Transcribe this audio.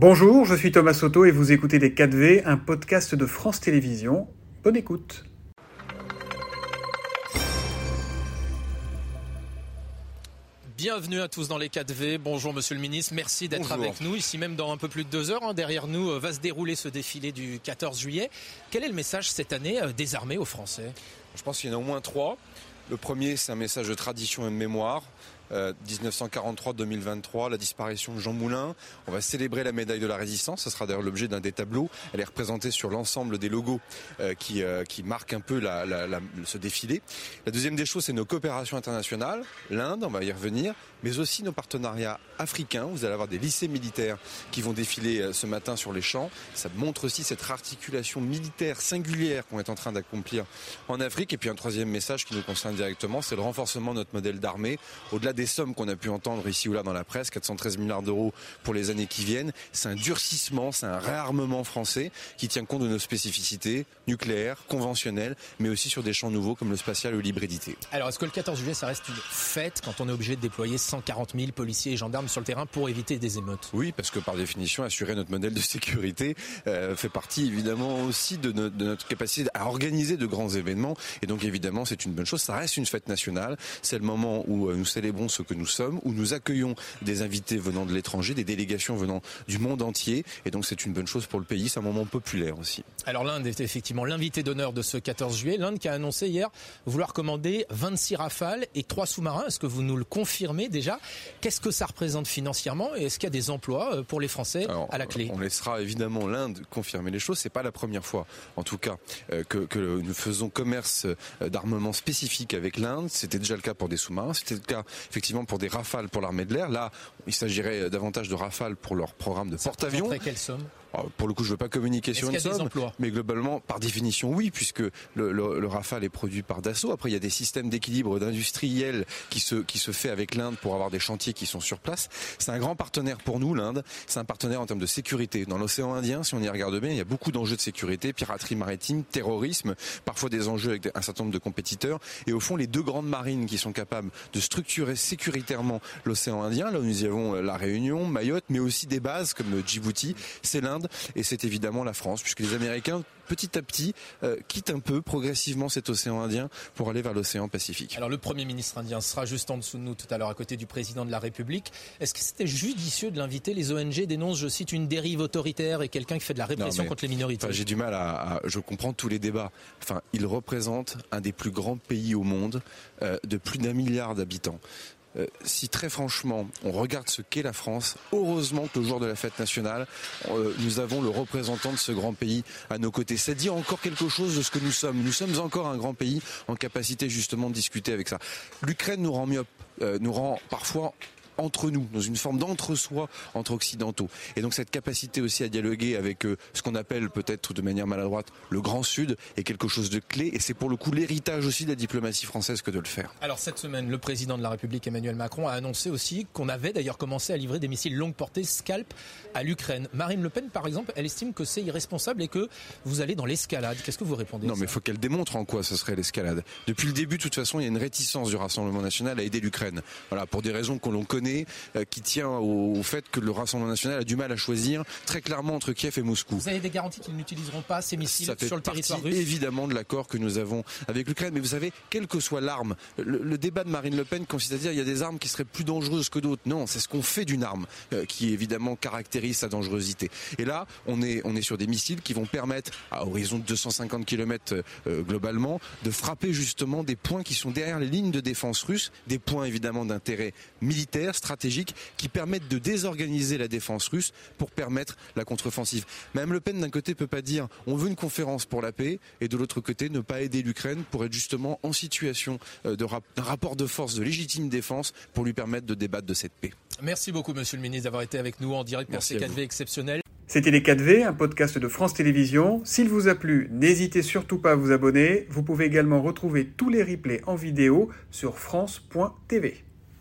Bonjour, je suis Thomas Soto et vous écoutez Les 4V, un podcast de France Télévisions. Bonne écoute. Bienvenue à tous dans les 4V. Bonjour Monsieur le Ministre, merci d'être avec nous. Ici même dans un peu plus de deux heures, hein, derrière nous euh, va se dérouler ce défilé du 14 juillet. Quel est le message cette année euh, des armées aux Français? Je pense qu'il y en a au moins trois. Le premier, c'est un message de tradition et de mémoire. 1943-2023, euh, la disparition de Jean Moulin. On va célébrer la médaille de la résistance. Ce sera d'ailleurs l'objet d'un des tableaux. Elle est représentée sur l'ensemble des logos euh, qui, euh, qui marquent un peu la, ce défilé. La deuxième des choses, c'est nos coopérations internationales. L'Inde, on va y revenir, mais aussi nos partenariats africains. Vous allez avoir des lycées militaires qui vont défiler ce matin sur les champs. Ça montre aussi cette articulation militaire singulière qu'on est en train d'accomplir en Afrique. Et puis un troisième message qui nous concerne directement, c'est le renforcement de notre modèle d'armée. Au-delà des sommes qu'on a pu entendre ici ou là dans la presse, 413 milliards d'euros pour les années qui viennent, c'est un durcissement, c'est un réarmement français qui tient compte de nos spécificités nucléaires, conventionnelles, mais aussi sur des champs nouveaux comme le spatial ou l'hybridité. Alors, est-ce que le 14 juillet, ça reste une fête quand on est obligé de déployer 140 000 policiers et gendarmes sur le terrain pour éviter des émeutes? Oui, parce que par définition, assurer notre modèle de sécurité euh, fait partie évidemment aussi de, de, notre capacité à organiser de grands événements. Et donc évidemment, c'est une bonne chose. Ça reste une fête nationale. C'est le moment où euh, nous célébrons ce que nous sommes, où nous accueillons des invités venant de l'étranger, des délégations venant du monde entier. Et donc c'est une bonne chose pour le pays, c'est un moment populaire aussi. Alors l'Inde est effectivement l'invité d'honneur de ce 14 juillet. L'Inde qui a annoncé hier vouloir commander 26 rafales et 3 sous-marins. Est-ce que vous nous le confirmez déjà? Qu'est-ce que ça représente financièrement? Et est-ce qu'il y a des emplois euh, pour les Français à la clé? On laissera évidemment l'Inde confirmer les choses. C'est pas la première fois, en tout cas, euh, que, que nous faisons commerce euh, d'armement spécifique avec l'Inde. C'était déjà le cas pour des sous-marins. C'était le cas effectivement pour des rafales pour l'armée de l'air. Là, il s'agirait davantage de rafales pour leur programme de porte-avions. Quelle somme? Pour le coup, je ne veux pas communiquer sur une somme, mais globalement, par définition, oui, puisque le, le, le, Rafale est produit par Dassault. Après, il y a des systèmes d'équilibre d'industriels qui se qui se fait avec l'Inde pour avoir des chantiers qui sont sur place. C'est un grand partenaire pour nous, l'Inde. C'est un partenaire en termes de sécurité. Dans l'océan Indien, si on y regarde bien, il y a beaucoup d'enjeux de sécurité, piraterie maritime, terrorisme, parfois des enjeux avec un certain nombre de compétiteurs. Et au fond, les deux grandes marines qui sont capables de structurer sécuritairement l'océan Indien, là où nous y avons la Réunion, Mayotte, mais aussi des bases comme Djibouti, c'est l'Inde et c'est évidemment la France, puisque les Américains petit à petit euh, quittent un peu progressivement cet océan Indien pour aller vers l'océan Pacifique. Alors le Premier ministre indien sera juste en dessous de nous tout à l'heure à côté du président de la République. Est-ce que c'était judicieux de l'inviter? Les ONG dénoncent, je cite, une dérive autoritaire et quelqu'un qui fait de la répression contre les minorités. J'ai du mal à, à, Je comprends tous les débats. Enfin, il représente un des plus grands pays au monde euh, de plus d'un milliard d'habitants. Euh, si très franchement on regarde ce qu'est la France, heureusement que jour de la fête nationale, euh, nous avons le représentant de ce grand pays à nos côtés. Ça dit encore quelque chose de ce que nous sommes. Nous sommes encore un grand pays en capacité justement de discuter avec ça. L'Ukraine nous rend euh, nous rend parfois entre nous, dans une forme d'entre-soi entre occidentaux. Et donc cette capacité aussi à dialoguer avec euh, ce qu'on appelle peut-être de manière maladroite le Grand Sud est quelque chose de clé. Et c'est pour le coup l'héritage aussi de la diplomatie française que de le faire. Alors cette semaine, le président de la République Emmanuel Macron a annoncé aussi qu'on avait d'ailleurs commencé à livrer des missiles longue portée Scalp à l'Ukraine. Marine Le Pen, par exemple, elle estime que c'est irresponsable et que vous allez dans l'escalade. Qu'est-ce que vous répondez Non, mais il faut qu'elle démontre en quoi ce serait l'escalade. Depuis le début, de toute façon, il y a une réticence du Rassemblement national à aider l'Ukraine. Voilà, pour des raisons que l'on connaît euh, qui tient au, fait que le Rassemblement national a du mal à choisir très clairement entre Kiev et Moscou. Vous avez des garanties qu'ils n'utiliseront pas ces missiles sur le territoire russe évidemment de l'accord que nous avons avec l'Ukraine. Mais vous savez, quelle que soit l'arme, le, débat de Marine Le Pen consiste à dire il y a des armes qui seraient plus dangereuses que d'autres. Non, c'est ce qu'on fait d'une arme euh, qui évidemment caractérise sa dangerosité. Et là, on est, on est sur des missiles qui vont permettre, à horizon de 250 km euh, globalement, de frapper justement des points qui sont derrière les lignes de défense russes, des points évidemment d'intérêt militaire, stratégique qui permettent de désorganiser la défense russe pour permettre la contre-offensive. Même Le Pen d'un côté peut pas dire on veut une conférence pour la paix et de l'autre côté ne pas aider l'Ukraine pour être justement en situation euh, de d'un rapport de force de légitime défense pour lui permettre de débattre de cette paix. Merci beaucoup Monsieur le ministre d'avoir été avec nous en direct pour ces 4V exceptionnels. C'était les 4V, un podcast de France Télévisions. S'il vous a plu, n'hésitez surtout pas à vous abonner. Vous pouvez également retrouver tous les replays en vidéo sur France.tv.